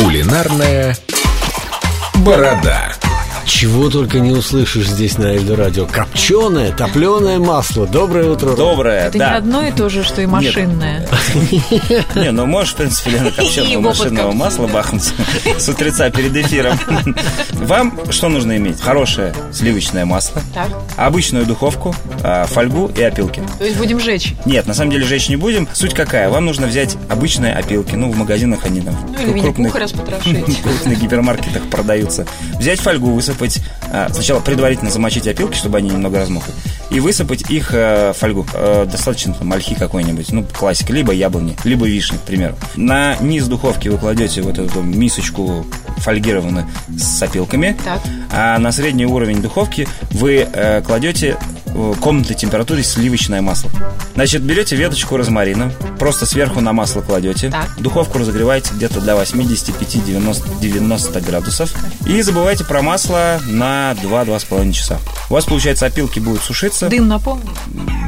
Кулинарная борода. Чего только не услышишь здесь на Эльдорадио. Копченое, топленое масло. Доброе утро. Доброе, Это да. не одно и то же, что и машинное. Не, ну можешь, в принципе, Лена, И копченого машинного масла бахнуть с утреца перед эфиром. Вам что нужно иметь? Хорошее сливочное масло, обычную духовку, а, фольгу и опилки. То есть будем жечь. Нет, на самом деле жечь не будем. Суть какая? Вам нужно взять обычные опилки. Ну, в магазинах они там Ну или в крупных, крупных гипермаркетах продаются. Взять фольгу, высыпать. а, Сначала предварительно замочить опилки, чтобы они немного размокли. И высыпать их э, в фольгу. Э, Достаточно там ольхи какой-нибудь. Ну, классика. Либо яблони, либо вишни, к примеру. На низ духовки вы кладете вот эту мисочку фольгированную с опилками. Так. А на средний уровень духовки вы э, кладете э, комнатной температуре сливочное масло. Значит, берете веточку розмарина, просто сверху на масло кладете, Так. духовку разогреваете где-то до 85-90 градусов и забывайте про масло на 2-2,5 часа. У вас, получается, опилки будут сушиться. Дым напомни.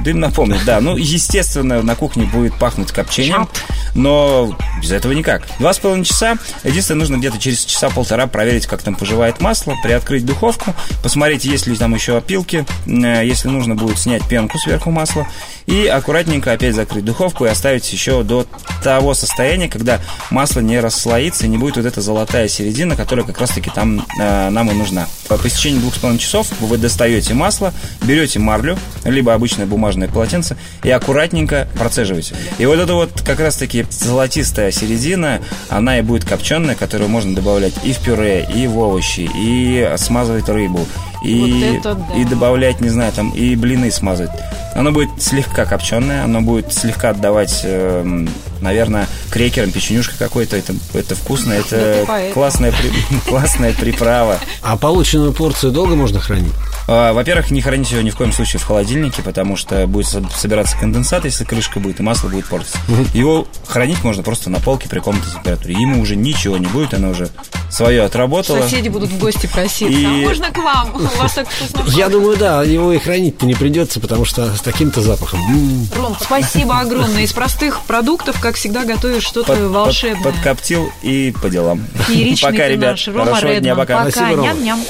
Дым напомнит, да. Ну, естественно, на кухне будет пахнуть копчением, но без этого никак. Два с половиной часа. Единственное, нужно где-то через часа полтора проверить, как там поживает масло, приоткрыть духовку, посмотреть, есть ли там еще опилки. Э, Если нужно будет снять пенку сверху масла. И аккуратненько опять закрыть духовку и оставить еще до того состояния, когда масло не расслоится и не будет вот эта золотая середина, которая как раз-таки там э, нам и нужна. По истечении двух с половиной часов вы достаете масло, берете марлю, либо обычное бумажное полотенце и аккуратненько процеживаете. И вот это вот как раз-таки золотистая середина, она и будет копченая, которую можно добавлять и в пюре, и в овощи, и смазывать рыбу, и, Вот это да. и добавлять, не знаю, там, и блины смазывать. Оно будет слегка копченое, оно будет слегка отдавать, эм, наверное, крекером, печенюшкой какой-то. Это, это вкусно, это классная, при- классная приправа. А полученную порцию долго можно хранить? А, Во-первых, не храните его ни в коем случае в холодильнике, потому что будет со- собираться конденсат, если крышка будет, и масло будет портиться. Его хранить можно просто на полке при комнатной температуре. Ему уже ничего не будет, оно уже свое отработало. Соседи будут в гости проситься. И- А можно к вам? У вас так вкусно Я думаю, да, его и хранить-то не придется, потому что с таким-то запахом. Ром, спасибо огромное. Из простых продуктов, как всегда, готовишь что-то Под- под- волшебное. подкоптил и по делам. Фееричный Пока, ты ребят. наш. Рома Хорошего дня, Редман. пока. Спасибо, Рома. Ням-ням.